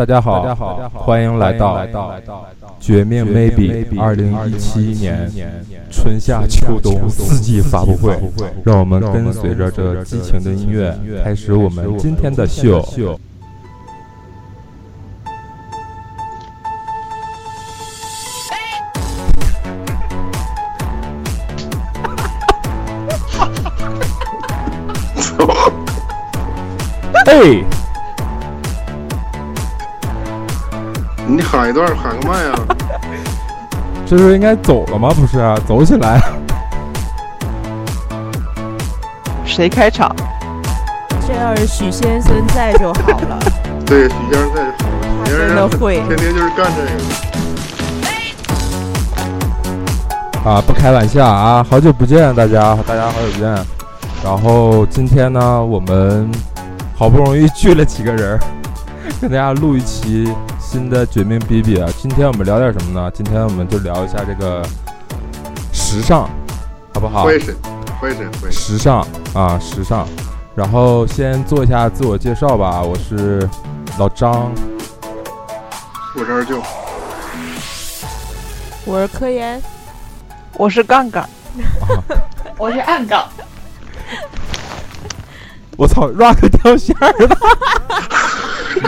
大家好，大家好，欢迎来到《绝命 Maybe》二零一七年春夏秋冬四季发布会。让我们跟随着这激情的音乐，开始我们今天的秀。哎，一段，喊个麦啊！这是应该走了吗？不是，走起来。谁开场？这要是许先生在就好了。对，许先生在就好了。他真的会，天天就是干这个。啊，不开玩笑啊！好久不见，大家，大家好久不见。然后今天呢，我们。好不容易聚了几个人，跟大家录一期新的《绝命 BB》啊！今天我们聊点什么呢？今天我们就聊一下这个时尚，好不好？会是，会是，会时尚啊，时尚。然后先做一下自我介绍吧，我是老张，我是二舅，我是科研，我是杠杠，我是暗杠。我操，rock 掉线了！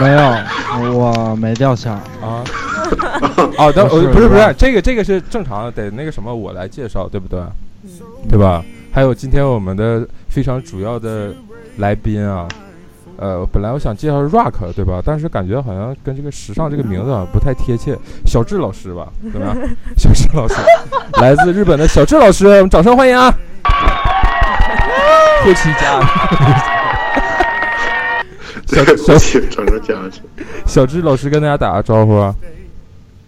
没有，我没掉线啊。哦，等不是不是，这个这个是正常的，得那个什么我来介绍，对不对？对吧？还有今天我们的非常主要的来宾啊，呃，本来我想介绍 rock，对吧？但是感觉好像跟这个时尚这个名字不太贴切。小智老师吧，对吧？小智老师，来自日本的小智老师，我们掌声欢迎啊！后期加。小小个家去。小智 老师跟大家打个招呼啊！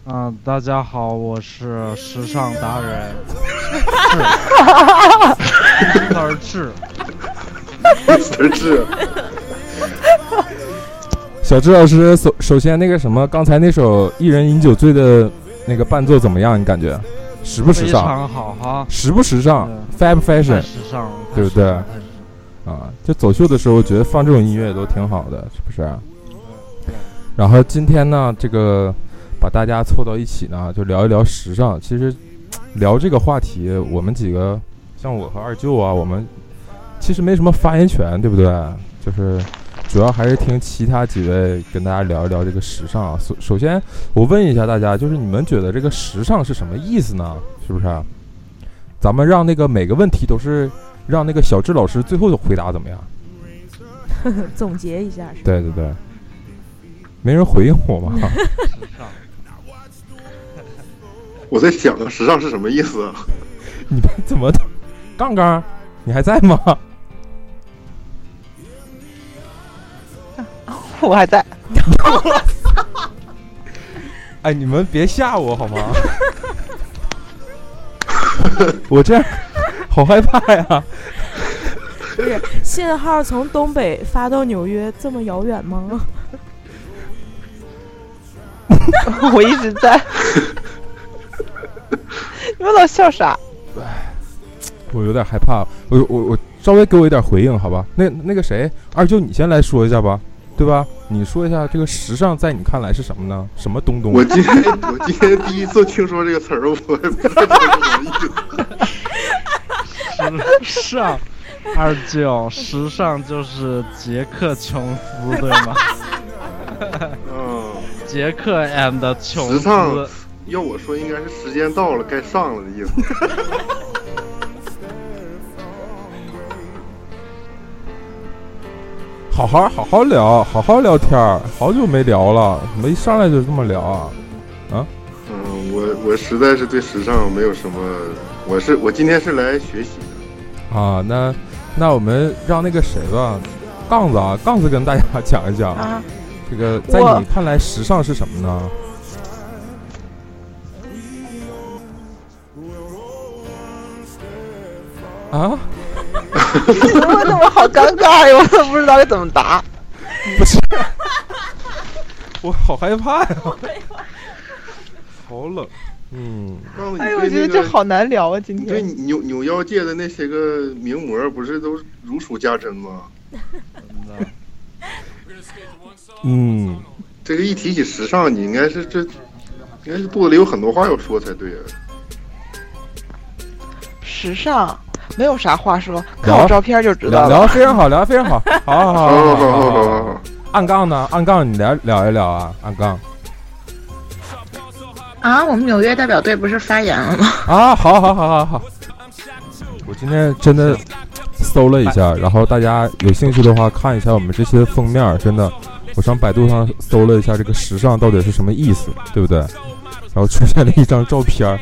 啊，大家好，我是时尚达人，智，智，智。小智老师，首首先那个什么，刚才那首《一人饮酒醉》的那个伴奏怎么样？你感觉时不时尚？非常好哈！时不时尚？Fab Fashion，时尚，对不对？啊，就走秀的时候，觉得放这种音乐都挺好的，是不是？然后今天呢，这个把大家凑到一起呢，就聊一聊时尚。其实聊这个话题，我们几个像我和二舅啊，我们其实没什么发言权，对不对？就是主要还是听其他几位跟大家聊一聊这个时尚。首首先，我问一下大家，就是你们觉得这个时尚是什么意思呢？是不是？咱们让那个每个问题都是。让那个小智老师最后的回答怎么样？总结一下是？对对对，没人回应我吗？我在想啊，时尚是什么意思？你们怎么？杠杠，你还在吗？我还在。哎，你们别吓我好吗？我这样。好害怕呀！不是信号从东北发到纽约这么遥远吗？我一直在。你们老笑啥？我有点害怕。我我我稍微给我一点回应，好吧？那那个谁，二舅，你先来说一下吧，对吧？你说一下这个时尚在你看来是什么呢？什么东东？我今天我今天第一次听说这个词儿，我不知道什么意思。时尚，二舅，时尚就是杰克琼斯，对吗？嗯，杰克 and 琼斯。时尚，要我说，应该是时间到了，该上了的意思。好好好好聊，好好聊天儿，好久没聊了，怎么一上来就这么聊啊？啊？嗯，我我实在是对时尚没有什么，我是我今天是来学习。啊，那那我们让那个谁吧，杠子啊，杠子跟大家 讲一讲，这个在你看来时尚是什么呢？啊？问的我好尴尬呀，我都不知道该怎么答。不是，我好害怕呀，好冷。嗯，哎，我觉得这好难聊啊。今天对扭扭腰界的那些个名模，不是都如数家珍吗？嗯，这个一提起时尚，你应该是这，应该是肚子里有很多话要说才对啊。时尚没有啥话说，看我照片就知道了。聊的非常好，聊得非常好。好好好好好好，暗杠呢？暗杠你聊聊一聊啊，暗杠。啊，我们纽约代表队不是发言了吗？啊，好好好好好。我今天真的搜了一下，然后大家有兴趣的话看一下我们这些封面，真的，我上百度上搜了一下这个时尚到底是什么意思，对不对？然后出现了一张照片儿，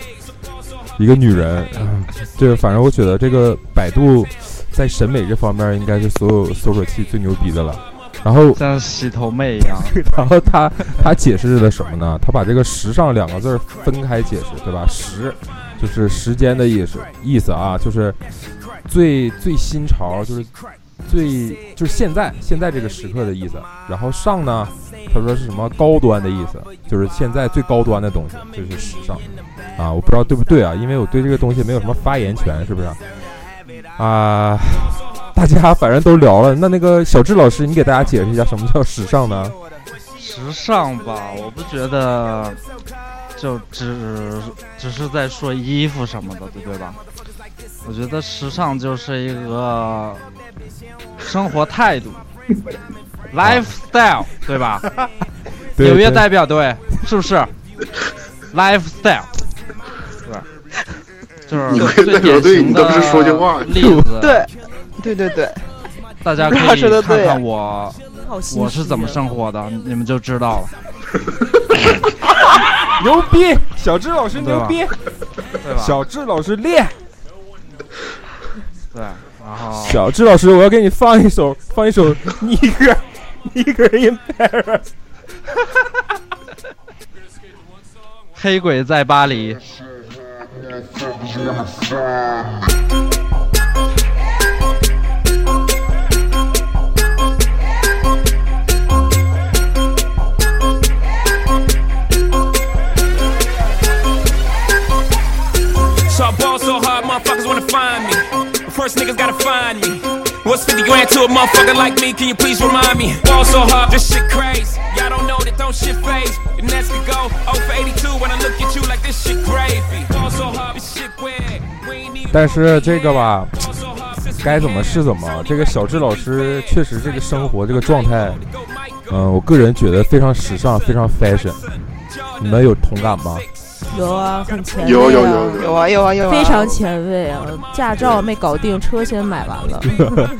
一个女人，嗯，这个反正我觉得这个百度在审美这方面应该是所有搜索器最牛逼的了。然后 像洗头妹一样。然后他他解释了什么呢？他把这个“时尚”两个字儿分开解释，对吧？时就是时间的意思，意思啊，就是最最新潮，就是最就是现在现在这个时刻的意思。然后上呢，他说是什么高端的意思，就是现在最高端的东西，就是时尚啊。我不知道对不对啊，因为我对这个东西没有什么发言权，是不是？啊，大家反正都聊了，那那个小智老师，你给大家解释一下什么叫时尚呢？时尚吧，我不觉得就只只是在说衣服什么的，对对吧？我觉得时尚就是一个生活态度，lifestyle，对吧？对纽约代表队是不是？lifestyle，对，就是纽约最代表队典型你倒是说句话的例子。对，对对对，大家可以 看看我我是怎么生活的，你们就知道了，牛逼，小智老师牛逼，对吧？小智老师练。对，然后小智老师，我要给你放一首，放一首《Nigger Nigger in Paris》。黑鬼在巴黎。motherfuckers wanna find me. First niggas gotta find me. What's 50 grand to a motherfucker like me? Can you please remind me? Ball so hard, this shit crazy. Y'all don't know that don't shit phase. And that's to go 0 for 82 when I look at you like this shit gravy. Ball so hard, this shit weird. We ain't even 但是这个吧， ball so hard since 该怎么是怎么。这个小智老师确实这个生活这个状态，嗯、我个人觉得非常时尚，非常 fashion。你们有同感吗？ 有啊，很前卫、啊，有有有有啊有啊有啊，非常前卫啊！驾照没搞定，车先买完了，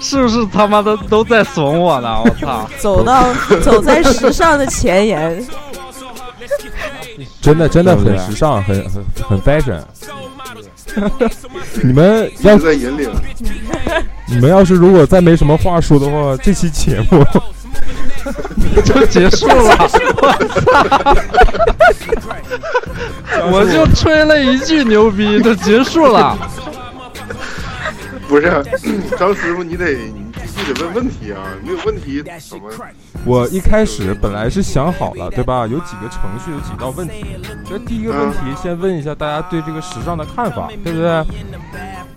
是不是他妈的都在损我呢？我操！走到走在时尚的前沿。真的真的很时尚，很很很 fashion。你们要直在引领。你们要是如果再没什么话说的话，这期节目 就结束了，我就吹了一句牛逼就结束了。不是，张师傅，你得你你得问问题啊，没有问题怎么？我一开始本来是想好了，对吧？有几个程序，有几道问题。这第一个问题，先问一下大家对这个时尚的看法，对不对？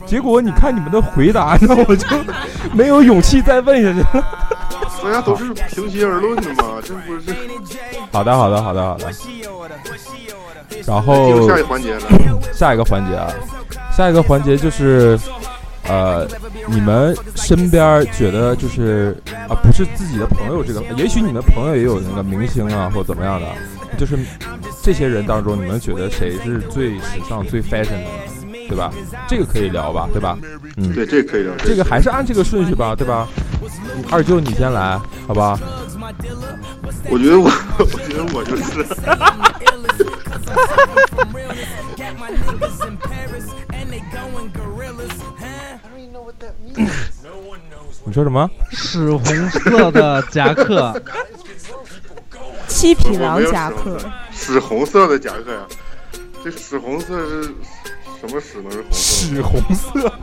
结果你看你们的回答，那我就没有勇气再问下去了。大家都是平心而论的嘛，这不是好的，好的，好的，好的。然后下一环节了。下一个环节啊，下一个环节就是，呃，你们身边觉得就是啊，不是自己的朋友这个，也许你们朋友也有那个明星啊，或怎么样的，就是这些人当中，你们觉得谁是最时尚、最 fashion 的呢？对吧？这个可以聊吧，对吧？嗯，对，这个可以聊。这个还是按这个顺序吧，对吧？二舅你先来，好吧？我觉得我，我觉得我就是。你说什么？屎红色的夹克，七匹狼夹克屎红，色屎红色的夹克呀、这屎红色是什么屎能是红色屎红色。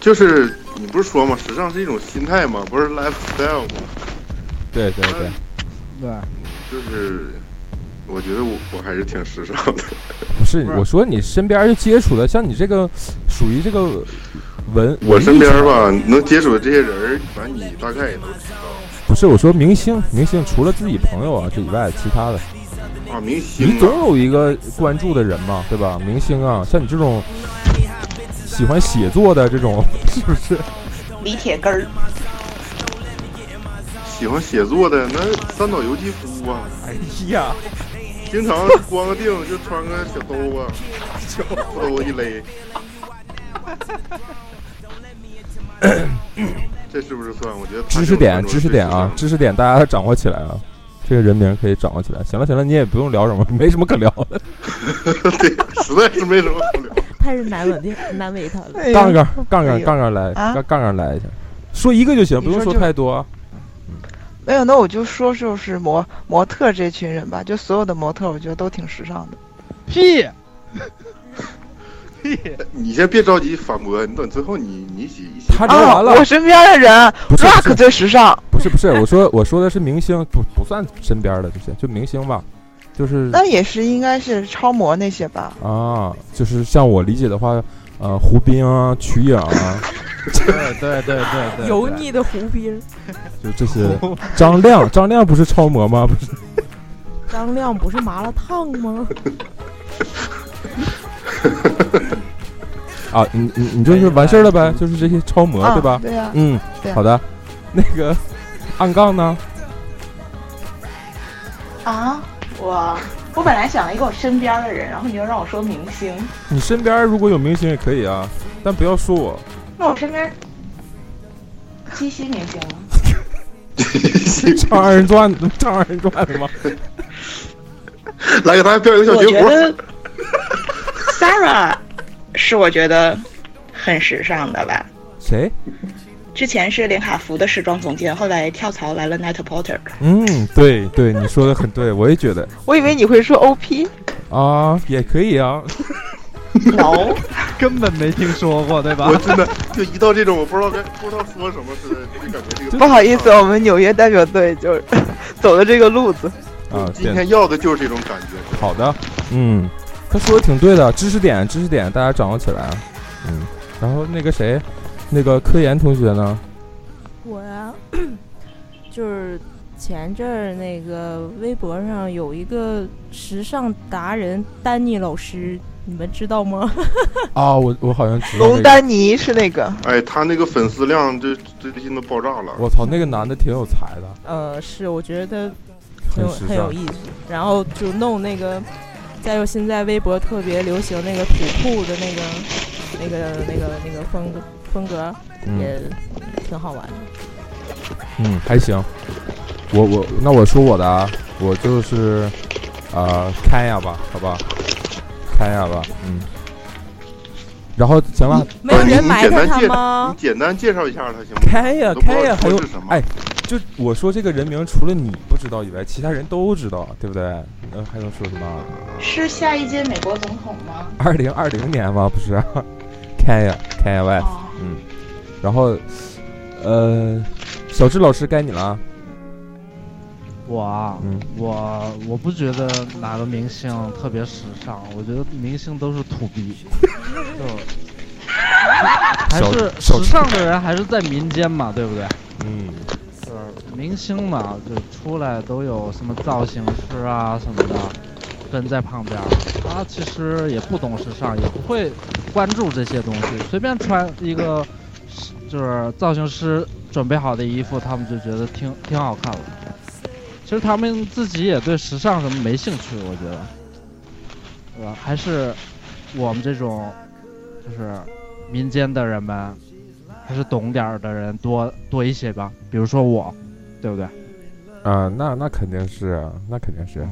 就是你不是说吗？时尚是一种心态吗？不是 lifestyle 吗？对对对，对，就是我觉得我我还是挺时尚的。不是我说你身边就接触的，像你这个属于这个文我身边吧，能接触的这些人儿，反正你大概也都知道不是我说明星，明星除了自己朋友啊这以外，其他的啊。明你总啊，有一个关注的人嘛，对吧？明星啊，像你这种喜欢写作的这种，是不是？李铁根儿，喜欢写作的那三岛由纪夫啊，哎呀，经常光个腚就穿个小兜啊，小兜一勒。这是不是算？我觉得知识点，知识点啊，知识点，大家掌握起来啊。这个人名可以掌握起来。行了行了，你也不用聊什么，没什么可聊的。对，实在是没什么可聊。太是难为的难为他了。杠杠杠杠杠杠来，啊杠杠杠来一下，说一个就行，不用说太多啊。没有，那我就说就是模模特这群人吧，就所有的模特，我觉得都挺时尚的。屁屁，你先别着急反驳，你等最后你你一起一起。啊，他聊完了我，身边的人，Rock 最时尚，不是不是，我说我说的是明星，不不算身边的这些，就明星吧，就是那也是应该是超模那些吧？啊，就是像我理解的话，呃，胡兵啊，瞿颖啊，对对对对对，油腻的胡兵，就这些。张亮，张亮不是超模吗？不是，张亮不是麻辣烫吗？啊，你你你就是完事儿了呗，就是这些超模啊，对吧？对呀，嗯，对啊好的。那个暗杠呢？啊，我我本来想了一个我身边的人，然后你又让我说明星，你身边如果有明星也可以啊，但不要说我。那我身边七夕明星吗？唱二人转，唱二人转的吗？来给大家表演个小我绝活。Sarah 是我觉得很时尚的吧。谁？之前是连卡佛的时装总监，后来跳槽来了 Net Porter。嗯，对对，你说的很对，我也觉得我以为你会说 OP，啊，也可以啊。No，根本没听说过，对吧我？真的就一到这种，我不知道该不知道说什么似的，就感觉这个不好意思，我们纽约代表队就走的这个路子。啊，今天要的就是这种感觉。好的，嗯，他说的挺对的，知识点，知识点，大家掌握起来啊。嗯，然后那个谁，那个科研同学呢？我呀，就是前阵儿那个微博上有一个时尚达人丹尼老师，你们知道吗？啊，我我好像知道、那龙。丹尼是那个，哎，他那个粉丝量这最近都爆炸了。我操，那个男的挺有才的，呃，是我觉得很有很。很有意思，然后就弄那个，再有现在微博特别流行那个土酷的那个那个那个那个风格风格，嗯也挺好玩的。嗯，还行。我我那我说我的啊，我就是呃开呀吧，好吧，开呀吧，嗯。然后行了，没有人埋汰他简单介吗你？简单介绍一下他行吗？开呀开呀，还有什么哎，就我说这个人名，除了你不知道以外，其他人都知道，对不对？呃，还能说什么？是下一届美国总统吗？二零二零年吗？不是、啊，开呀开呀 West，哦，嗯。然后，呃，小智老师该你了啊，我啊，嗯我我不觉得哪个明星特别时尚，我觉得明星都是土逼，就还是时尚的人还是在民间嘛，对不对？嗯，就是明星嘛，就出来都有什么造型师啊什么的跟在旁边，他其实也不懂时尚，也不会关注这些东西，随便穿一个就是造型师准备好的衣服，他们就觉得挺挺好看了。其实他们自己也对时尚什么没兴趣，我觉得，对吧？还是我们这种就是民间的人们，还是懂点儿的人多多一些吧。比如说我，对不对？啊，那那肯定是啊，那肯定是。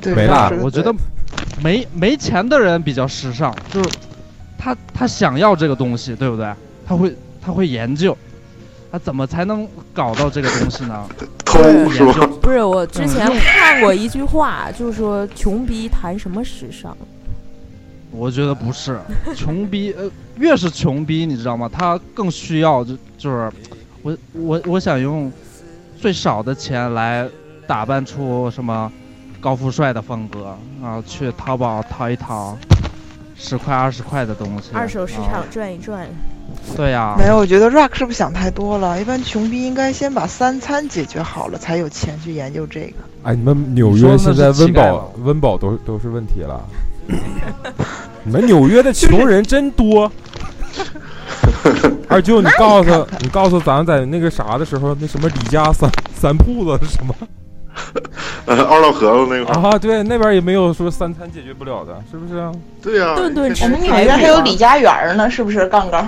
对没了我觉得没没钱的人比较时尚，就是他他想要这个东西，对不对？他会他会研究，他怎么才能搞到这个东西呢？偷对是吧？不是，我之前看过一句话，就是说穷逼谈什么时尚？我觉得不是，穷逼呃，越是穷逼，你知道吗？他更需要就就是我我我想用最少的钱来打扮出什么高富帅的风格，然后去淘宝淘一淘，十块二十块的东西。二手市啊场转一转。对呀、没有，我觉得 Rock 是不是想太多了？一般穷逼应该先把三餐解决好了，才有钱去研究这个。哎，你们纽约现在温饱温饱都都是问题了。你们纽约的穷人真多。二舅，你告诉他你看看你告诉咱在那个啥的时候，那什么李家三三铺子是什么 呃，二道河子那块儿，啊？对，那边也没有说三餐解决不了的，是不是啊？对呀，顿顿吃我们纽排骨约还有啊李家园儿呢，是不是？杠杠。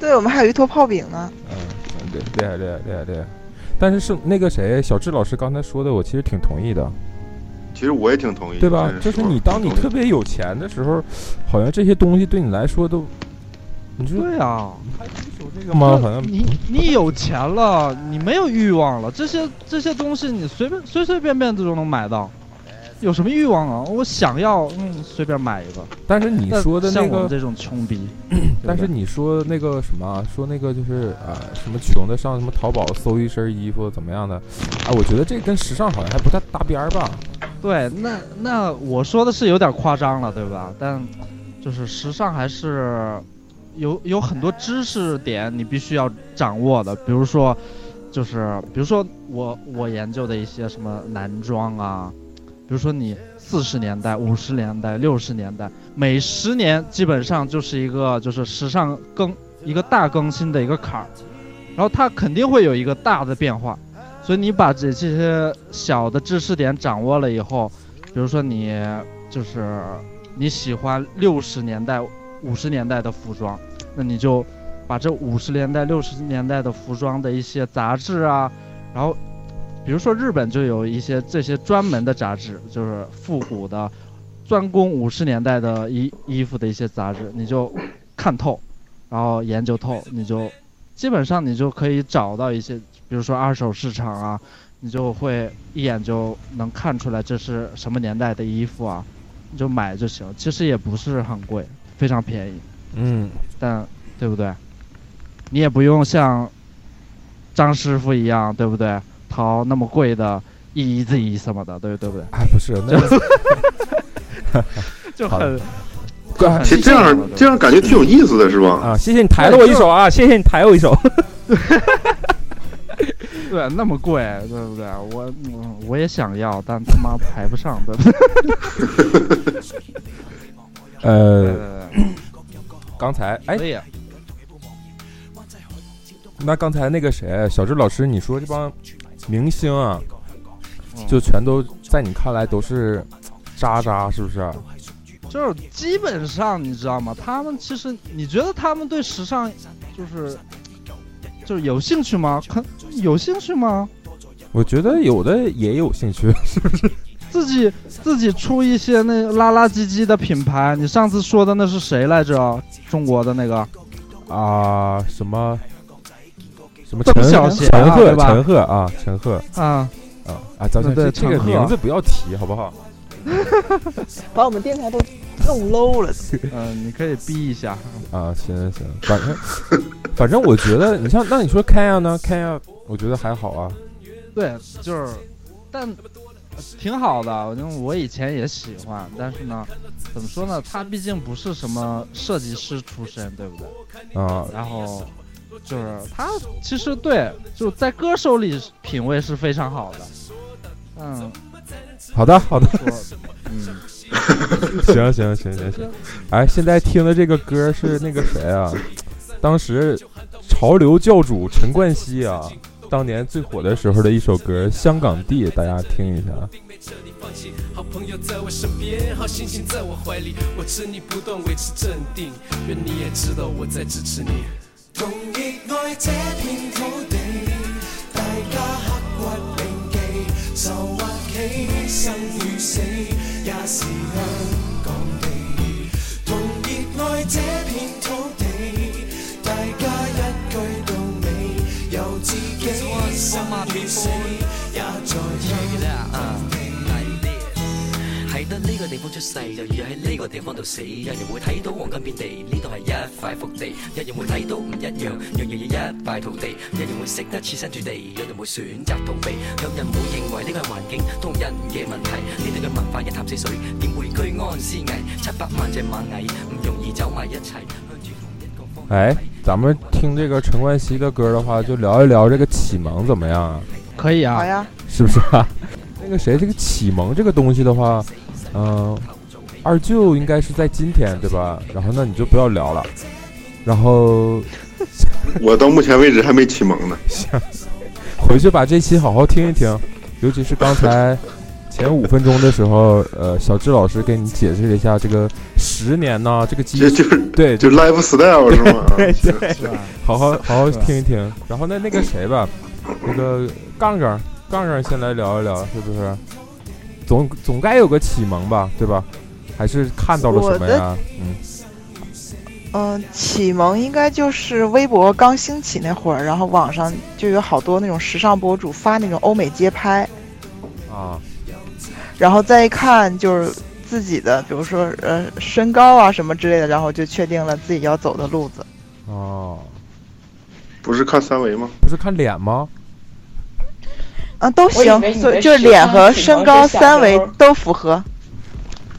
对，我们还有一坨泡饼呢。嗯，对，厉害厉害厉害厉害。但是是那个谁，小智老师刚才说的，我其实挺同意的，其实我也挺同意，对吧？就是你当你特别有钱的时候，好像这些东西对你来说都，对啊、还追求这个吗？好像你你有钱了，你没有欲望了，这些这些东西你随便随随便便都能买到，有什么欲望啊？我想要，嗯，随便买一个。但是你说的那个，像我们这种穷逼，但是你说那个什么啊，说那个就是啊、什么穷的上什么淘宝搜一身衣服怎么样的，啊，我觉得这跟时尚好像还不太搭边儿吧？对，那那我说的是有点夸张了，对吧？但就是时尚还是有有很多知识点你必须要掌握的，比如说，就是比如说我我研究的一些什么男装啊，比如说你四十年代、五十年代、六十年代，每十年基本上就是一个就是时尚更一个大更新的一个坎儿，然后它肯定会有一个大的变化。所以你把这这些小的知识点掌握了以后，比如说你就是你喜欢六十年代、五十年代的服装，那你就把这五十年代、六十年代的服装的一些杂志啊，然后比如说日本就有一些这些专门的杂志，就是复古的，专攻五十年代的衣衣服的一些杂志，你就看透，然后研究透，你就基本上你就可以找到一些。比如说二手市场啊，你就会一眼就能看出来这是什么年代的衣服啊，你就买就行。其实也不是很贵，非常便宜，嗯，但对不对？你也不用像张师傅一样，对不对？淘那么贵的 EZ 什么的，对对不对？哎，不是，那好 就很哥很其实这样这样感觉挺有意思的，是吧？啊，谢谢你抬了我一手啊，谢谢你抬我一手。对那么贵，对不对？我嗯我也想要，但他妈排不上，对不对？对呃，刚才哎那刚才那个谁，小智老师，你说这帮明星啊，嗯就全都在你看来都是渣渣，是不是？就是基本上你知道吗？他们其实你觉得他们对时尚就是就是有兴趣吗？看有兴趣吗？我觉得有的也有兴趣，自己自己出一些那拉拉唧唧的品牌，你上次说的那是谁来着？中国的那个啊，什么什么陈小闲陈赫陈赫啊，陈赫啊，啊啊，咱咱对这这个名字不要提，好不好？把我们电台都弄 low 了。嗯、你可以逼一下。啊，行行，反正反正我觉得，你像那你说 Kaya 呢？Kaya 我觉得还好啊，对，就是，但呃挺好的，因为我以前也喜欢，但是呢，怎么说呢？他毕竟不是什么设计师出身，对不对？啊，然后就是他其实对，就在歌手里品味是非常好的。嗯，好的好的，嗯，行行行行行，哎，现在听的这个歌是那个谁啊？当时潮流教主陈冠希啊，当年最火的时候的一首歌《香港地》，大家听一下。好朋友在我身边，好心情在我怀里，我执迷不断，维持镇定。愿你也知道我在支持你。同熱愛這片土地，大家刻骨銘記，愁或喜，生與死，也是香港地。同熱愛這片土地，死，也在香。得呢個地方出世，就要喺呢個地方度死。有人會睇到黃金遍地，呢度係一塊福地。有人會睇到唔一樣，樣樣嘢一敗塗地。有人會識得設身處地，有人會選擇逃避。有人會認為呢個係環境同人嘅問題。呢度嘅文化一潭死水，點會居安思危？七百萬隻螞蟻唔容易走埋一齊。向住同一個方向哎，咱们听这个陈冠希的歌的话，就聊一聊这个启蒙怎么样啊？可以啊，好呀，是不是啊？那个谁，这个启蒙这个东西的话，嗯、二舅应该是在今天对吧？然后那你就不要聊了，然后 我到目前为止还没启蒙呢。行 回去把这期好好听一听，尤其是刚才前五分钟的时候，呃，小智老师给你解释了一下这个十年呢，这个基这就是 对，就 lifestyle 是吗？对？好好好好听一听。然后那那个谁吧，那个杠杠杠杠先来聊一聊，是不是？总总该有个启蒙吧，对吧？还是看到了什么呀？嗯，嗯、启蒙应该就是微博刚兴起那会儿，然后网上就有好多那种时尚博主发那种欧美街拍，啊，然后再一看就是自己的，比如说呃身高啊什么之类的，然后就确定了自己要走的路子。哦，不是看三维吗？不是看脸吗？啊，都行所以就是脸和身高三维都符合。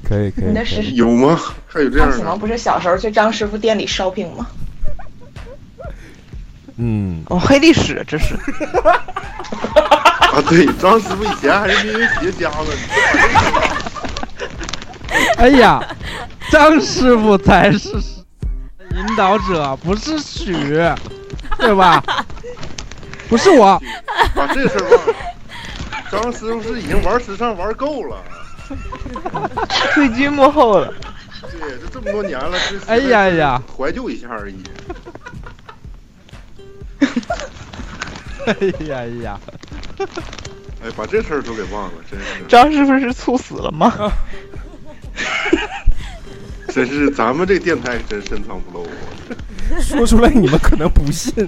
可以可以你的时有吗？还有这样的？他启蒙不是小时候去张师傅店里 shopping 吗？嗯，哦，黑历史这是。啊，对，张师傅以前还是民营企业家呢。哎呀，张师傅才是引导者，不是许，对吧？不是我，把这事儿忘了。张师傅是已经玩时尚玩够了，退居幕后了。对，这这么多年了，这哎呀呀，怀旧一下而已。哎呀呀，哎，把这事儿都给忘了，真是，张师傅是猝死了吗？真是咱们这电台真深藏不露啊！说出来你们可能不信。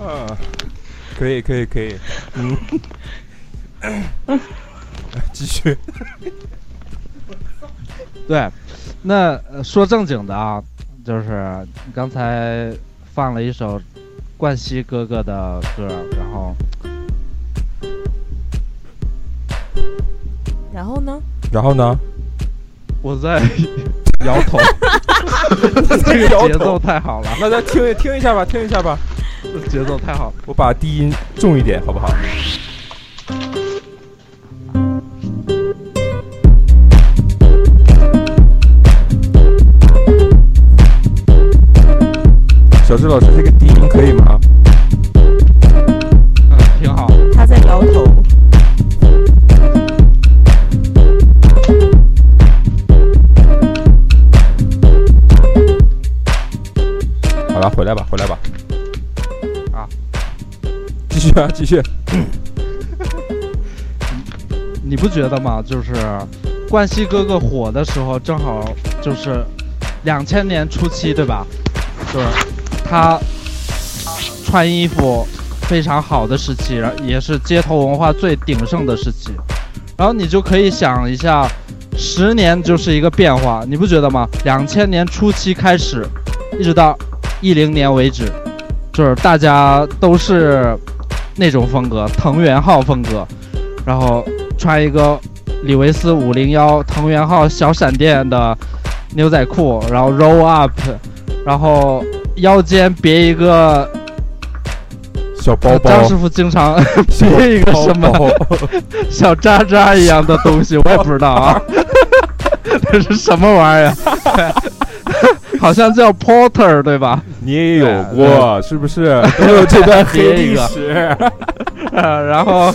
啊，可以可以可以，嗯，继续。对，那呃说正经的啊，就是刚才放了一首冠希哥哥的歌，然后然后呢？然后呢？我在 摇头，这个节奏太好了，那咱听一听一下吧，听一下吧。这节奏太好了。我把低音重一点，好不好？小智老师，这个低音可以吗？嗯，挺好。他在摇头。好了，回来吧，回来吧。啊，继续啊，继续。你不觉得吗？就是冠希哥哥火的时候，正好就是两千年初期，对吧？就是他穿衣服非常好的时期，然后也是街头文化最鼎盛的时期。然后你就可以想一下，十年就是一个变化，你不觉得吗？两千年初期开始，一直到一零年为止，就是大家都是那种风格，藤原浩风格，然后穿一个李维斯五零幺藤原浩小闪电的牛仔裤，然后 roll up，然后腰间别一个小包包，张师傅经常 别一个什么 小渣渣一样的东西，我也不知道啊，这是什么玩意儿？好像叫 porter 对吧？你也有过，是不是？都有这段黑历史。呃，然后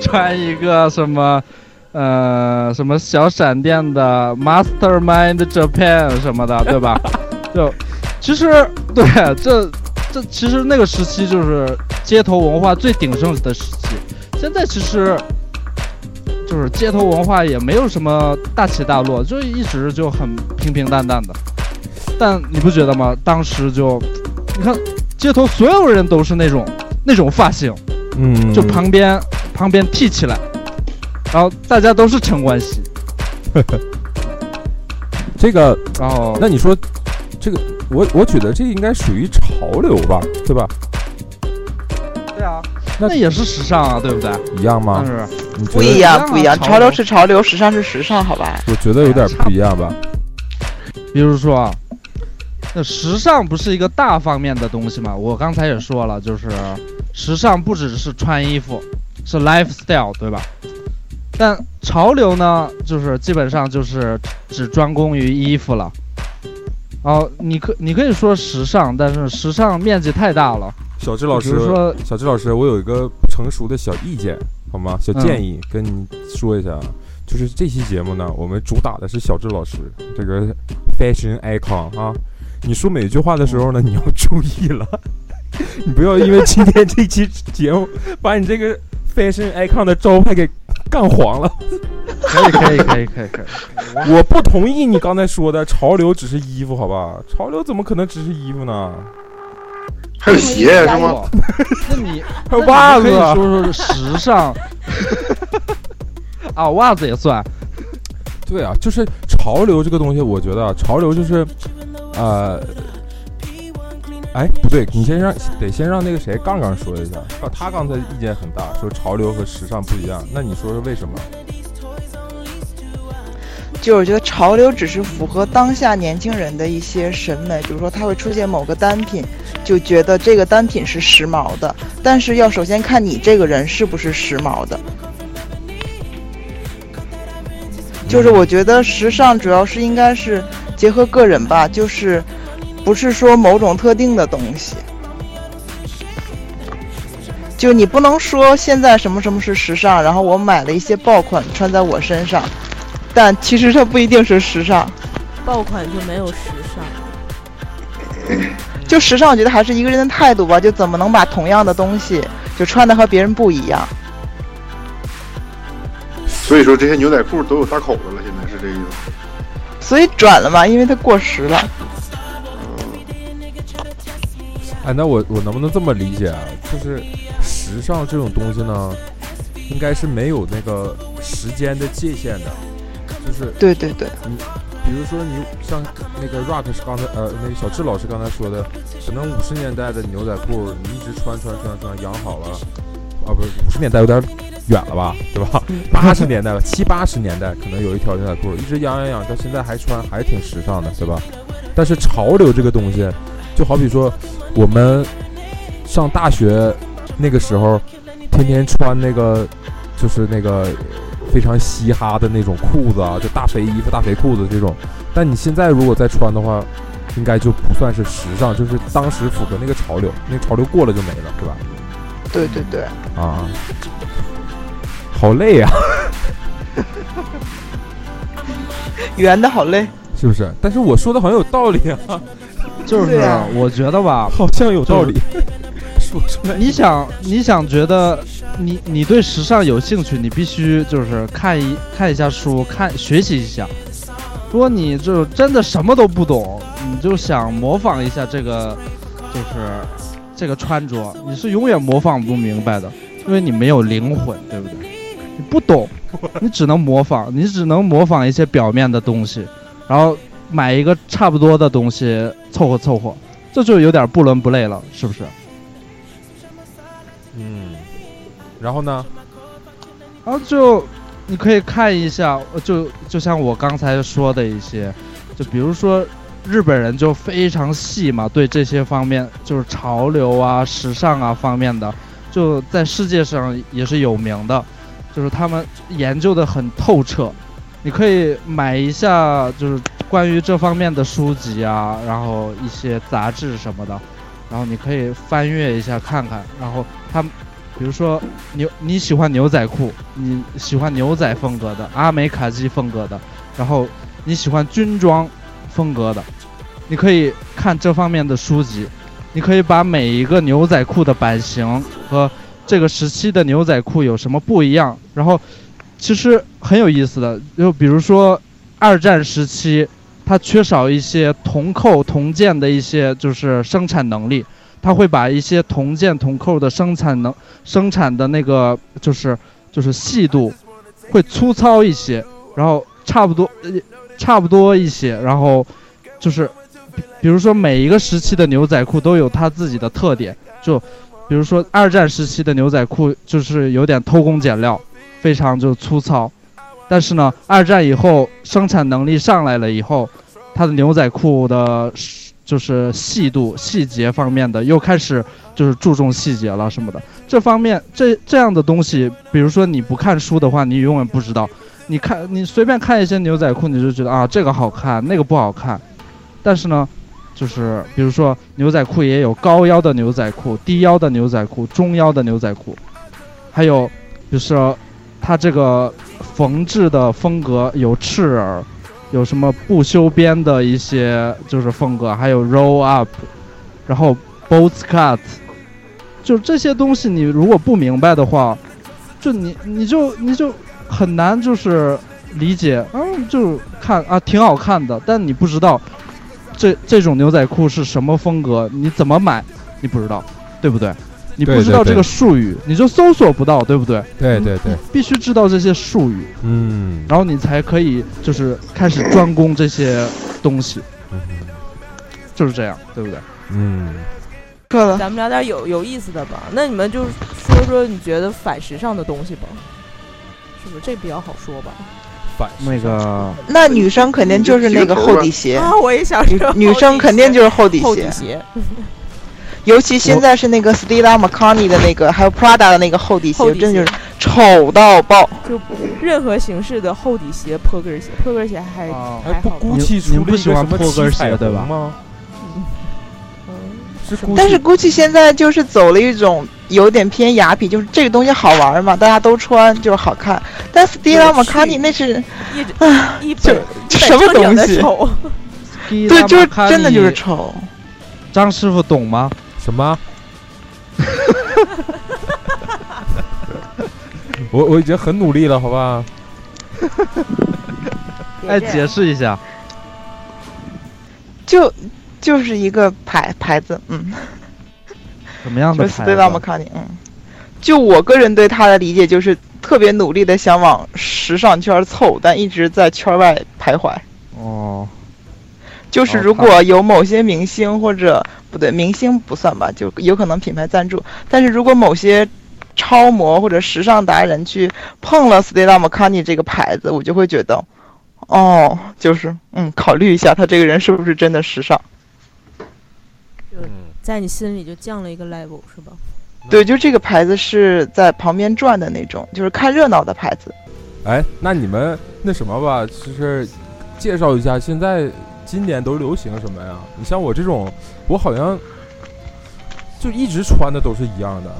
穿一个什么呃什么小闪电的 Mastermind Japan 什么的，对吧？就其实对这这其实那个时期就是街头文化最鼎盛的时期，现在其实就是街头文化也没有什么大起大落，就一直就很平平淡淡的。但你不觉得吗？当时就你看街头所有人都是那种那种发型。嗯，就旁边旁边剃起来，然后大家都是陈冠希，这个，然后那你说这个，我我觉得这应该属于潮流吧，对吧？对啊，那也是时尚啊，对不对？一样吗？不一样，不一样。潮潮流是潮流，时尚是时尚，好吧？我觉得有点不一样吧。比如说啊，那时尚不是一个大方面的东西嘛？我刚才也说了，就是时尚不只是穿衣服，是 lifestyle，对吧？但潮流呢，就是基本上就是只专攻于衣服了。哦，你可你可以说时尚，但是时尚面积太大了。小智老师比如说，小智老师，我有一个不成熟的小意见，好吗？小建议跟你说一下，就是这期节目呢，我们主打的是小智老师这个 fashion icon 啊。你说每句话的时候呢，你要注意了，你不要因为今天这期节目把你这个 fashion icon 的招牌给干黄了。可以可以可以可以可以，我不同意你刚才说的潮流只是衣服，好吧？潮流怎么可能只是衣服呢？还有鞋是吗？那你 还有袜子你可以说说时尚 啊，袜子也算。对啊，就是潮流这个东西，我觉得啊潮流就是，呃，哎，不对，你先让得先让那个谁杠杠说一下，他他刚才意见很大，说潮流和时尚不一样，那你说说为什么？就是觉得潮流只是符合当下年轻人的一些审美，比如说它会出现某个单品，就觉得这个单品是时髦的，但是要首先看你这个人是不是时髦的。就是我觉得时尚主要是应该是结合个人吧，就是不是说某种特定的东西。就你不能说现在什么什么是时尚，然后我买了一些爆款穿在我身上，但其实它不一定是时尚。爆款就没有时尚。就时尚，我觉得还是一个人的态度吧。就怎么能把同样的东西就穿的和别人不一样？所以说这些牛仔裤都有大口子了，现在是这意思。所以转了嘛，因为它过时了。哎，那我我能不能这么理解啊？就是时尚这种东西呢，应该是没有那个时间的界限的，就是对对对，你比如说你像那个 rock 是刚才呃那个小智老师刚才说的，可能五十年代的牛仔裤你一直穿穿穿穿养好了，啊不是五十年代有点远了吧，对吧？八十年代了，七八十年代可能有一条牛仔裤一直养养养到现在还穿，还挺时尚的，对吧？但是潮流这个东西，就好比说我们上大学那个时候，天天穿那个就是那个非常嘻哈的那种裤子啊，就大肥衣服、大肥裤子这种。但你现在如果再穿的话，应该就不算是时尚，就是当时符合那个潮流，那个潮流过了就没了，对吧？对对对，啊，好累呀、圆的好累。是不是？但是我说的好像有道理啊，就是啊我觉得吧，好像有道理。说出来，你想你想觉得你你对时尚有兴趣，你必须就是看一看一下书，看学习一下。如果你就真的什么都不懂，你就想模仿一下这个，就是这个穿着，你是永远模仿不明白的，因为你没有灵魂，对不对？你不懂，你只能模仿，你只能模仿一些表面的东西，然后买一个差不多的东西凑合凑合，这就有点不伦不类了，是不是？嗯，然后呢？然后就你可以看一下，呃就就像我刚才说的一些，就比如说日本人就非常细嘛，对这些方面就是潮流啊、时尚啊方面的，就在世界上也是有名的，就是他们研究的很透彻。你可以买一下，就是关于这方面的书籍啊，然后一些杂志什么的，然后你可以翻阅一下看看，然后他。比如说牛，你喜欢牛仔裤，你喜欢牛仔风格的阿美卡基风格的，然后你喜欢军装风格的，你可以看这方面的书籍，你可以把每一个牛仔裤的版型和这个时期的牛仔裤有什么不一样，然后其实很有意思的，就比如说二战时期，它缺少一些铜扣、铜件的一些就是生产能力。它会把一些铜件、铜扣的生产能、生产的那个就是就是细度，会粗糙一些，然后差不多差不多一些，然后就是比如说每一个时期的牛仔裤都有它自己的特点，就比如说二战时期的牛仔裤就是有点偷工减料，非常就粗糙，但是呢，二战以后生产能力上来了以后，它的牛仔裤的就是细度、细节方面的又开始就是注重细节了什么的。这方面这这样的东西，比如说你不看书的话，你永远不知道。你看你随便看一些牛仔裤，你就觉得啊这个好看，那个不好看。但是呢，就是比如说牛仔裤也有高腰的牛仔裤、低腰的牛仔裤、中腰的牛仔裤，还有就是它这个缝制的风格有赤耳，有什么不修边的一些就是风格，还有 roll up，然后 boat cut，就这些东西你如果不明白的话，就你你就你就很难就是理解，嗯，就看啊挺好看的，但你不知道这这种牛仔裤是什么风格，你怎么买你不知道，对不对？你不知道这个术语，你就搜索不到，对不对？对对对，必须知道这些术语，嗯，然后你才可以就是开始专攻这些东西，就是这样，对不对？嗯，够了。咱们聊点有有意思的吧。那你们就说说你觉得反时尚的东西吧，是不是这比较好说吧？反那个那女生肯定就是那个厚底鞋，啊，我也想说，女生肯定就是厚底厚底鞋，鞋，尤其现在是那个 Stella McCartney 的那个，还有 Prada 的那个厚底鞋，真的就是丑到爆。就任何形式的厚底鞋、坡跟鞋，坡跟鞋还还好吧。，GUCCI 你出了不喜欢坡跟鞋对吧但是 Gucci 现在就是走了一种有点偏雅痞，就是这个东西好玩嘛，大家都穿就是好看。但 Stella McCartney 那是一啊，一 就本什么东西？丑，对，就是真的就是丑。张师傅懂吗？什么？我我已经很努力了，好吧？哎，解释一下，就就是一个牌牌子，嗯，怎么样就是的牌 Stella 子？McCartney，嗯，就我个人对他的理解就是特别努力的想往时尚圈凑，但一直在圈外徘徊。哦，就是哦如果有某些明星或者不对，明星不算吧，就有可能品牌赞助。但是如果某些超模或者时尚达人去碰了 Stella McCartney 这个牌子，我就会觉得，哦，就是嗯，考虑一下他这个人是不是真的时尚。在你心里就降了一个 level 是吧？对，就这个牌子是在旁边转的那种，就是看热闹的牌子。哎，那你们那什么吧，就是介绍一下现在今年都流行什么呀？你像我这种，我好像就一直穿的都是一样的。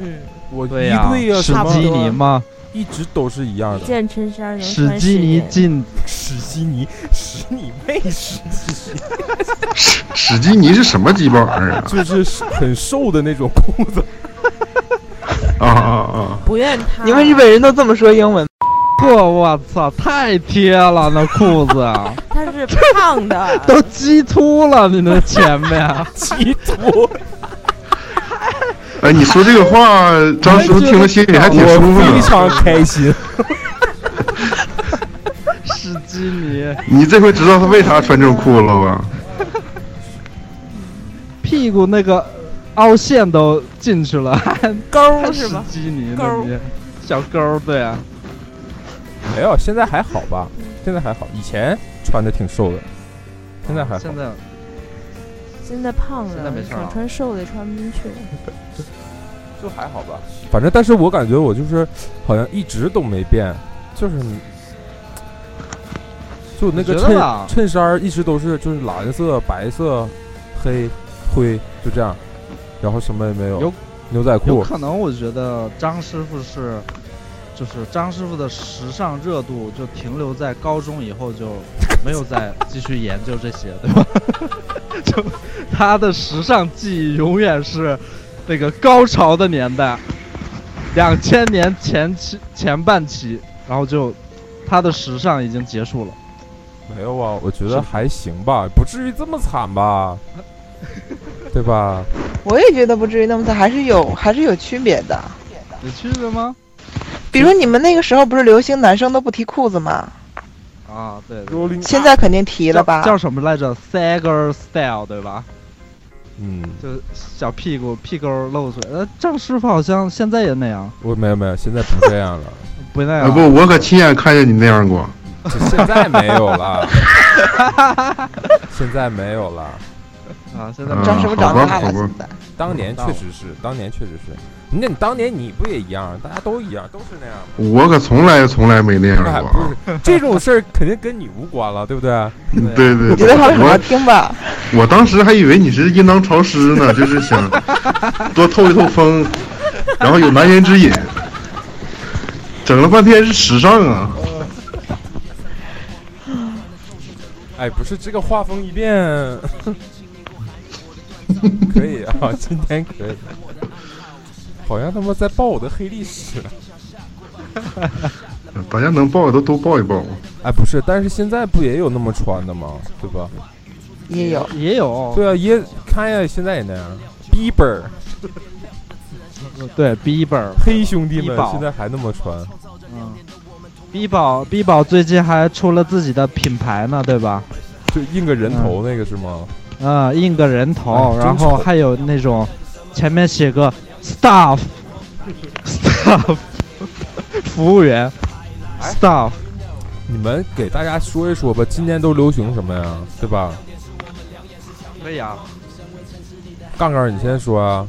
嗯，我一对啊史基什么的尼嘛，一直都是一样一的。件衬衫能史基尼年。进史基尼，史你妹，史基尼，史史基尼是什么鸡巴玩意儿啊？就是很瘦的那种裤子。啊啊啊！不愿他。你们日本人都这么说英文？嚯，我操，太贴了那裤子啊，他是胖的，都鸡突了，你那前面。鸡突，哎，你说这个话，张师傅听了心里还挺舒服我非的。常开心。史基尼你这回知道他为啥穿这种裤子了吧？屁股那个凹陷都进去了，还勾还史是吧？基尼勾那边小勾儿，对啊，没有，现在还好吧？现在还好，以前穿的挺瘦的，现在还好。现在现在胖了，现在没事想穿瘦的也穿不进去了。就还好吧。反正，但是我感觉我就是好像一直都没变，就是就那个衬衬衫一直都是就是蓝色、白色、黑、灰，就这样，然后什么也没有。有牛仔有裤，可能我觉得张师傅是，就是张师傅的时尚热度就停留在高中以后就没有再继续研究这些，对吧？就他的时尚记忆永远是那个高潮的年代，两千年前期前半期，然后就他的时尚已经结束了。没有啊，我觉得还行吧，不至于这么惨吧，对吧？我也觉得不至于那么惨，还是有还是有区别的。有区别吗？比如你们那个时候不是流行男生都不提裤子吗？啊，对对，现在肯定提了吧？叫叫什么来着？Sagger Style 对吧？嗯，就小屁股屁股露出来。呃，张师傅好像现在也那样，我没有没有，现在不这样了，不那样。啊不，我可亲眼看见你那样过。现在没有了，现在没有了。啊，现在嗯张师傅长大了，好吧现在。当年确实是，当年确实是。那你当年你不也一样？大家都一样，都是那样吗？我可从来从来没那样过不。是这种事儿，肯定跟你无关了，对不对？嗯对对你觉对，得好好我听吧？我当时还以为你是阴囊潮湿呢，就是想多透一透风，然后有难言之隐。整了半天是时尚啊！哎，不是这个画风一变，可以啊，今天可以。好像他妈在报我的黑历史。大家能报的都都报一抱。哎，不是，但是现在不也有那么穿的吗？对吧？也有，也有，对啊，也看呀，现在也那样。Bieber 对 Bieber 黑兄弟们现在还那么穿，嗯，B 宝 B 宝最近还出了自己的品牌呢，对吧？就印个人头那个是吗？啊、印个人头，哎然后还有那种前面写个 staff staff 服务员哎 staff 你们给大家说一说吧，今年都流行什么呀？对吧？可以啊。杠杠，你先说啊。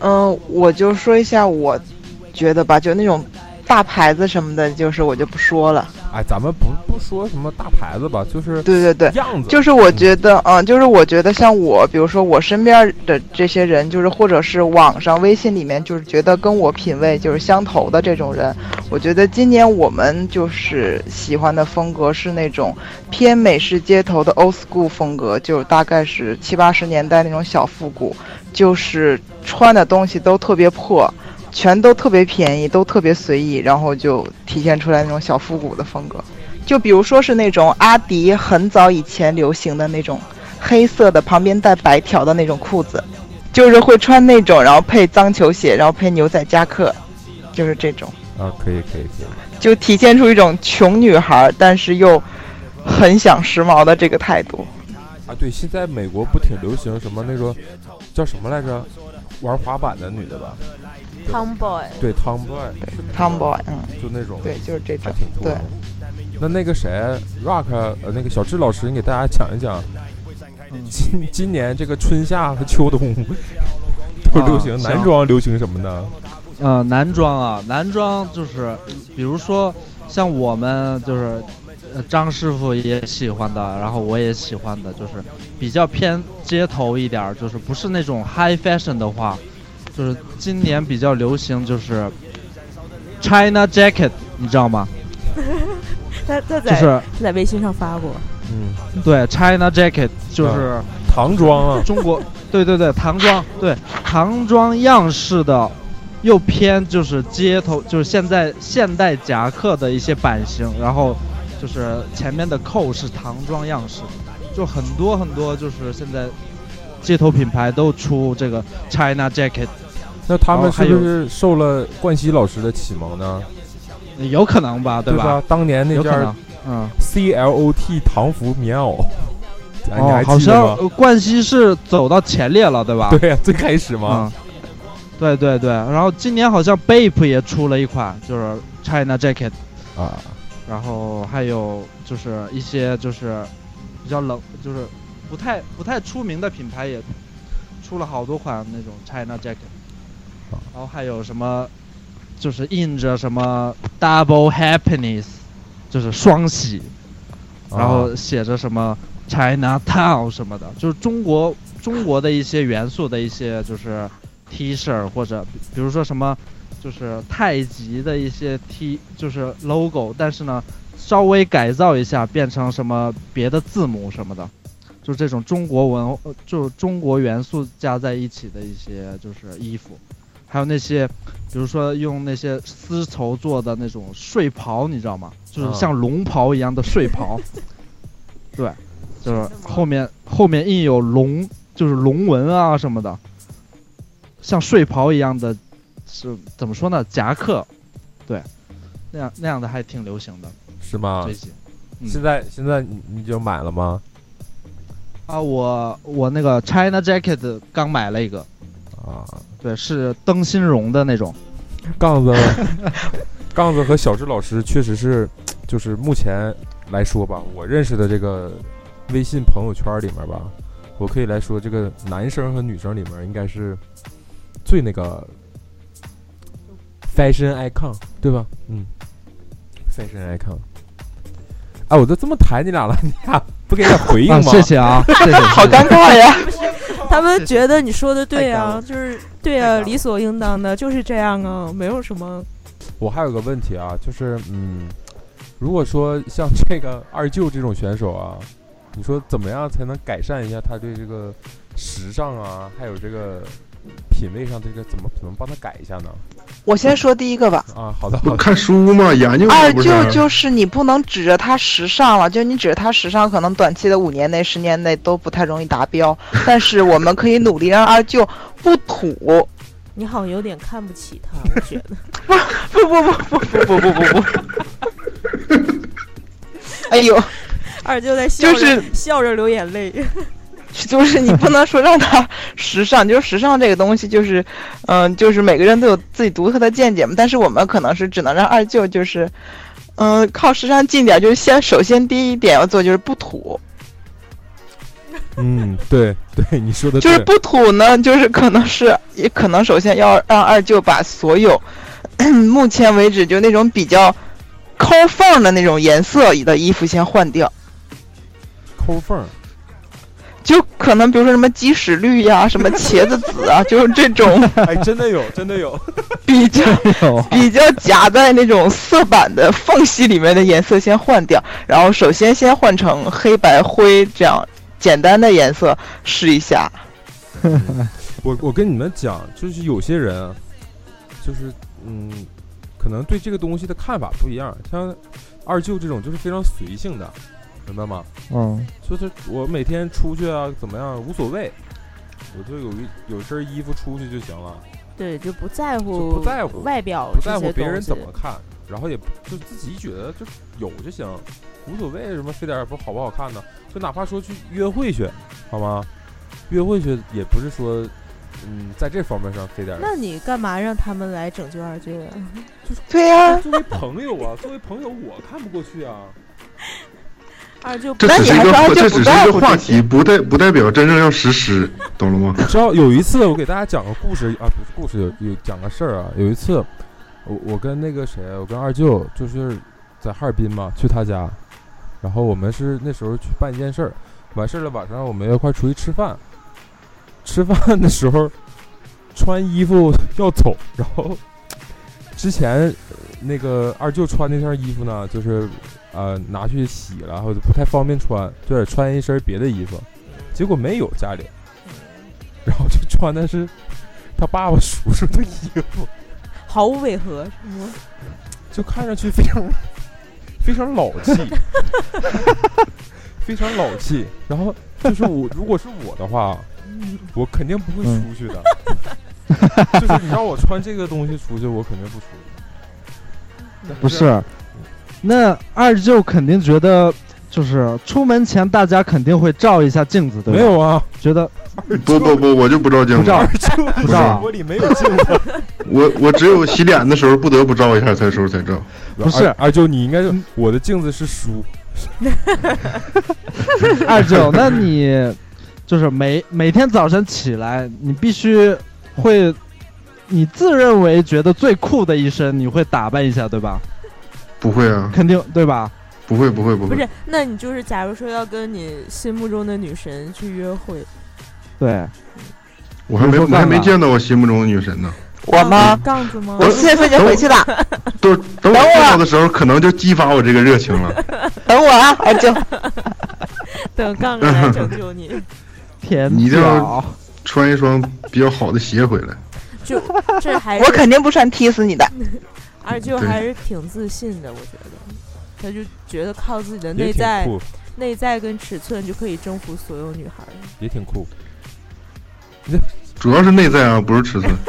嗯，我就说一下，我觉得吧，就那种大牌子什么的，就是我就不说了。哎，咱们不不说什么大牌子吧，就是对对对，样子。就是我觉得，嗯，就是我觉得像我，比如说我身边的这些人，就是或者是网上微信里面，就是觉得跟我品味就是相投的这种人，我觉得今年我们就是喜欢的风格是那种偏美式街头的 old school 风格，就是大概是七八十年代那种小复古，就是穿的东西都特别破。全都特别便宜，都特别随意，然后就体现出来那种小复古的风格。就比如说是那种阿迪很早以前流行的那种黑色的，旁边带白条的那种裤子，就是会穿那种，然后配脏球鞋，然后配牛仔夹克，就是这种，啊，可以可以可以。就体现出一种穷女孩，但是又很想时髦的这个态度。啊，对，现在美国不挺流行什么那个叫什么来着？玩滑板的女的吧？Tomboy，对，Tomboy，Tomboy，嗯，就那种，对，就是这还种，对挺多的。。那那个谁，Rock，呃，那个小智老师，你给大家讲一讲，今今年这个春夏和秋冬 都流行啊男装，流行什么呢？呃，男装啊，男装就是，比如说像我们就是，呃，张师傅也喜欢的，然后我也喜欢的，就是比较偏街头一点儿，就是不是那种 high fashion 的话，就是今年比较流行就是 China jacket，你知道吗？他他在、就是在微信上发过，嗯，对 China jacket 就是唐装啊，中国，对对对，唐装，对唐装样式的，又偏就是街头，就是现在现代夹克的一些版型，然后就是前面的扣是唐装样式，就很多很多，就是现在街头品牌都出这个 China jacket，那他们还是不是受了冠希老师的启蒙呢？有可能吧，吧？对吧？当年那件嗯，C L O T 唐服棉袄，哎哦，好？像呃冠希是走到前列了，对吧？对呀，最开始嘛。嗯，对对对，然后今年好像 Bape 也出了一款，就是 China Jacket 啊，然后还有就是一些就是比较冷，就是不太不太出名的品牌也出了好多款那种 China Jacket，然后还有什么就是印着什么 Double Happiness，就是双喜，然后写着什么 China Town 什么的，就是中国中国的一些元素的一些就是 T 恤或者比比如说什么就是太极的一些 T 就是 logo，但是呢稍微改造一下变成什么别的字母什么的，就这种中国文呃就中国元素加在一起的一些就是衣服，还有那些比如说用那些丝绸做的那种睡袍，你知道吗？就是像龙袍一样的睡袍。对，就是后面后面印有龙，就是龙纹啊什么的，像睡袍一样的是怎么说呢？夹克，对，那样那样的还挺流行的。是吗最？近嗯现在现在你你就买了吗？啊，我我那个 China Jacket 刚买了一个，啊，对，是灯芯绒的那种。杠子，杠子和小智老师确实是，就是目前来说吧，我认识的这个微信朋友圈里面吧，我可以来说，这个男生和女生里面应该是最那个 fashion icon，对吧？嗯，fashion icon。哎，我都这么抬你俩了，你俩不给点回应啊，吗？谢谢啊，谢谢。好尴尬呀！他们觉得你说的对啊，就是对啊，理所应当的，就是这样啊，没有什么。我还有个问题啊，就是嗯，如果说像这个二舅这种选手啊，你说怎么样才能改善一下他对这个时尚啊，还有这个品味上这个怎么怎么帮他改一下呢？我先说第一个吧。啊，好的好的，看书嘛，研究二？舅就是你不能指着他时尚了，就你指着他时尚，可能短期的五年内、十年内都不太容易达标。但是我们可以努力让二舅不土。你好像有点看不起他，我觉得。不不不不不不不不不。哎呦，二舅在笑着、就是笑着流眼泪。就是你不能说让他时尚，就是时尚这个东西，就是，嗯、就是每个人都有自己独特的见解嘛。但是我们可能是只能让二舅就是，嗯、靠时尚近点，就是先首先第一点要做就是不土，嗯，对对，你说的，就是不土呢，就是可能是也可能首先要让二舅把所有目前为止就那种比较抠缝的那种颜色的衣服先换掉。抠缝儿，就可能比如说什么鸡屎绿呀，什么茄子紫啊，就是这种哎，真的有，真的有，比较有比较夹在那种色板的缝隙里面的颜色先换掉，然后首先先换成黑白灰这样简单的颜色试一下。我我跟你们讲，就是有些人啊，就是嗯，可能对这个东西的看法不一样。像二舅这种就是非常随性的，明白吗？嗯，就是我每天出去啊，怎么样无所谓，我就有一有身衣服出去就行了，对，就不在乎不在乎外表不在乎别人怎么看，然后也就自己觉得就有就行，无所谓什么非点儿不好不好看呢，就哪怕说去约会去，好吗？约会去也不是说，嗯，在这方面上非得。那你干嘛让他们来拯救二舅呀？对呀、作为朋友啊，作为朋友我看不过去啊。二舅这只是一个，这只是一个话题，不代不代表真正要实施，懂了吗？你知道有一次我给大家讲个故事啊，不是故事，有有讲个事儿啊。有一次，我我跟那个谁，我跟二舅就是在哈尔滨嘛，去他家，然后我们是那时候去办一件事儿，完事儿了晚上我们要一块儿出去吃饭，吃饭的时候穿衣服要走，然后之前呃那个二舅穿那件衣服呢，就是呃拿去洗了，或者不太方便穿，就得穿一身别的衣服，结果没有家里，然后就穿的是他爸爸叔叔的衣服，毫无违和，是吗？就看上去非常非常老气，非常老气。然后就是我，如果是我的话，我肯定不会出去的。就是你让我穿这个东西出去，我肯定不出去。不是，那二舅肯定觉得，就是出门前大家肯定会照一下镜子，对吧？没有啊，觉得不不不，我就不照镜子，不照，就不照啊我里没有镜子。我我只有洗脸的时候不得不照一下才时候才照。不是二二舅，你应该是我的镜子是书。二舅，那你就是每每天早晨起来，你必须会，你自认为觉得最酷的一身，你会打扮一下，对吧？不会啊，肯定对吧？不会不会不会不是，，那你就是假如说要跟你心目中的女神去约会，对，我还没我还没见到我心目中的女神呢。我吗？杠子吗？我四月份就回去了，都等我等我见到的时候，可能就激发我这个热情了。等我啊，二舅。等杠子来拯救你。天你一定要，穿一双比较好的鞋回来。就这还我肯定不穿踢死你的。二舅对还是挺自信的，我觉得，他就觉得靠自己的内在、内在跟尺寸就可以征服所有女孩儿。也挺酷。主要是内在啊，不是尺寸。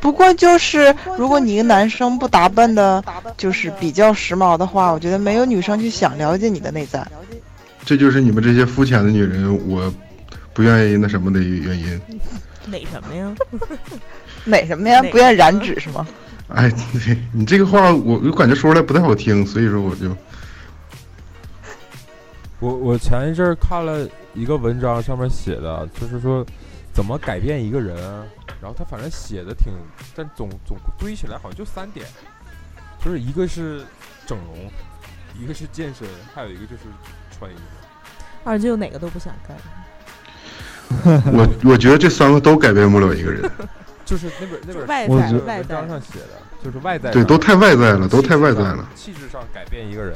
不过就是，如果你一个男生不打扮的，就是比较时髦的话，我觉得没有女生去想了解你的内在。这就是你们这些肤浅的女人，我不愿意那什么的原因。哪什么呀？哪什么呀？不愿意染指是吗？哎，对你这个话我我感觉说出来不太好听，所以说我就我我前一阵儿看了一个文章，上面写的就是说怎么改变一个人，然后他反正写的挺，但总总堆起来好像就三点，就是一个是整容，一个是健身，还有一个就是穿衣服。二舅哪个都不想干。我我觉得这三个都改变不了一个人，就是那本那本外书在外在上写的，就是外在对，都太外在了，都太外在了。气质上改变一个人。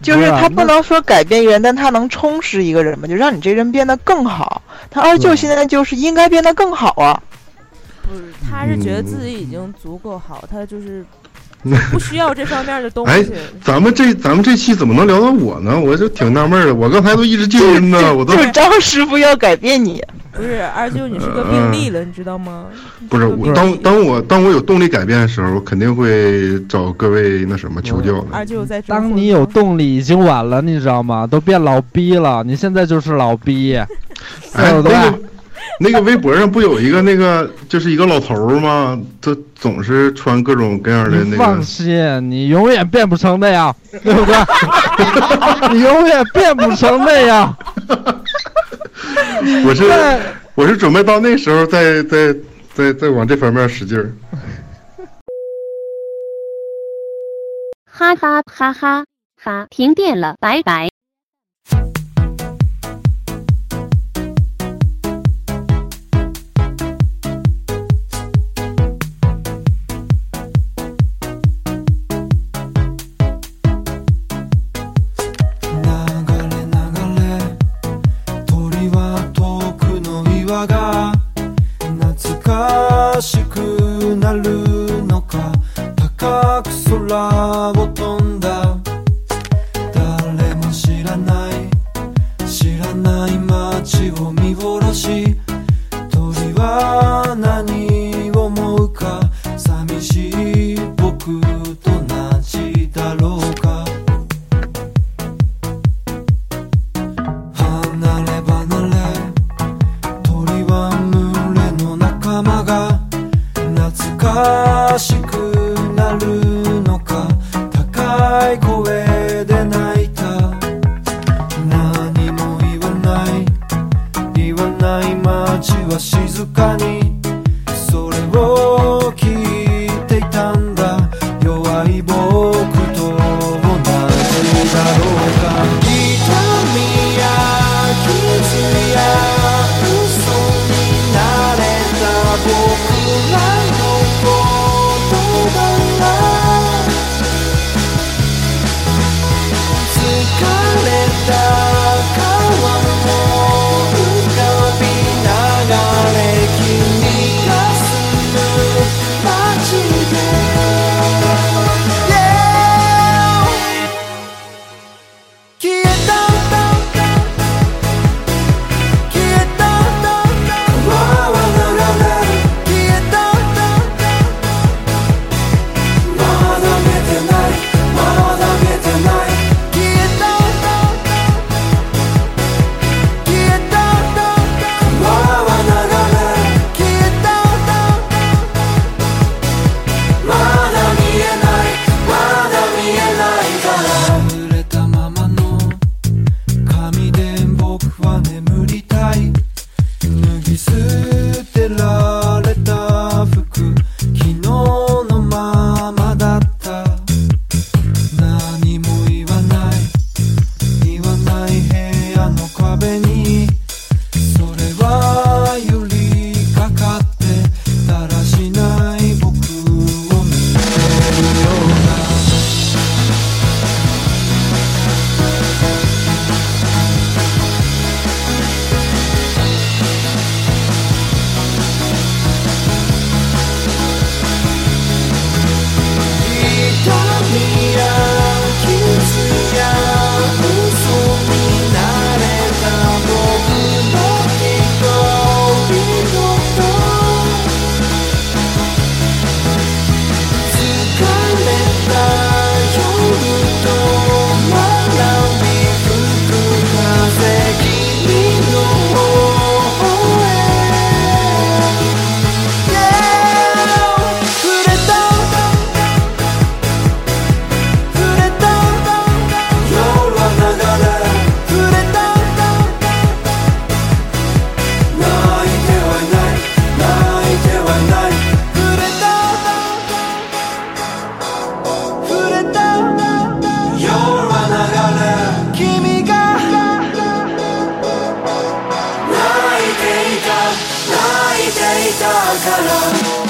就是啊他不能说改变一个人，但他能充实一个人嘛，就让你这人变得更好。他二舅现在就是应该变得更好啊。不是，他是觉得自己已经足够好，他就是嗯不需要这方面的东哎西。咱们这咱们这期怎么能聊到我呢？我就挺纳闷儿的，我刚才都一直静音呢，我都就是张师傅要改变你，不是二舅，你是个嗯病例了，你知道吗？不是我当当我当我有动力改变的时候，我肯定会找各位那什么求教的。二舅在当你有动力已经晚了，你知道吗？都变老逼了，你现在就是老逼，哎？那个那个微博上不有一个那个就是一个老头儿吗？他总是穿各种各样的那个。放心，你永远变不成那样，对不对？你永远变不成那样。我是我是准备到那时候再再再再往这方面使劲儿。哈哈哈哈哈！停电了，拜拜。高 Maldito calor.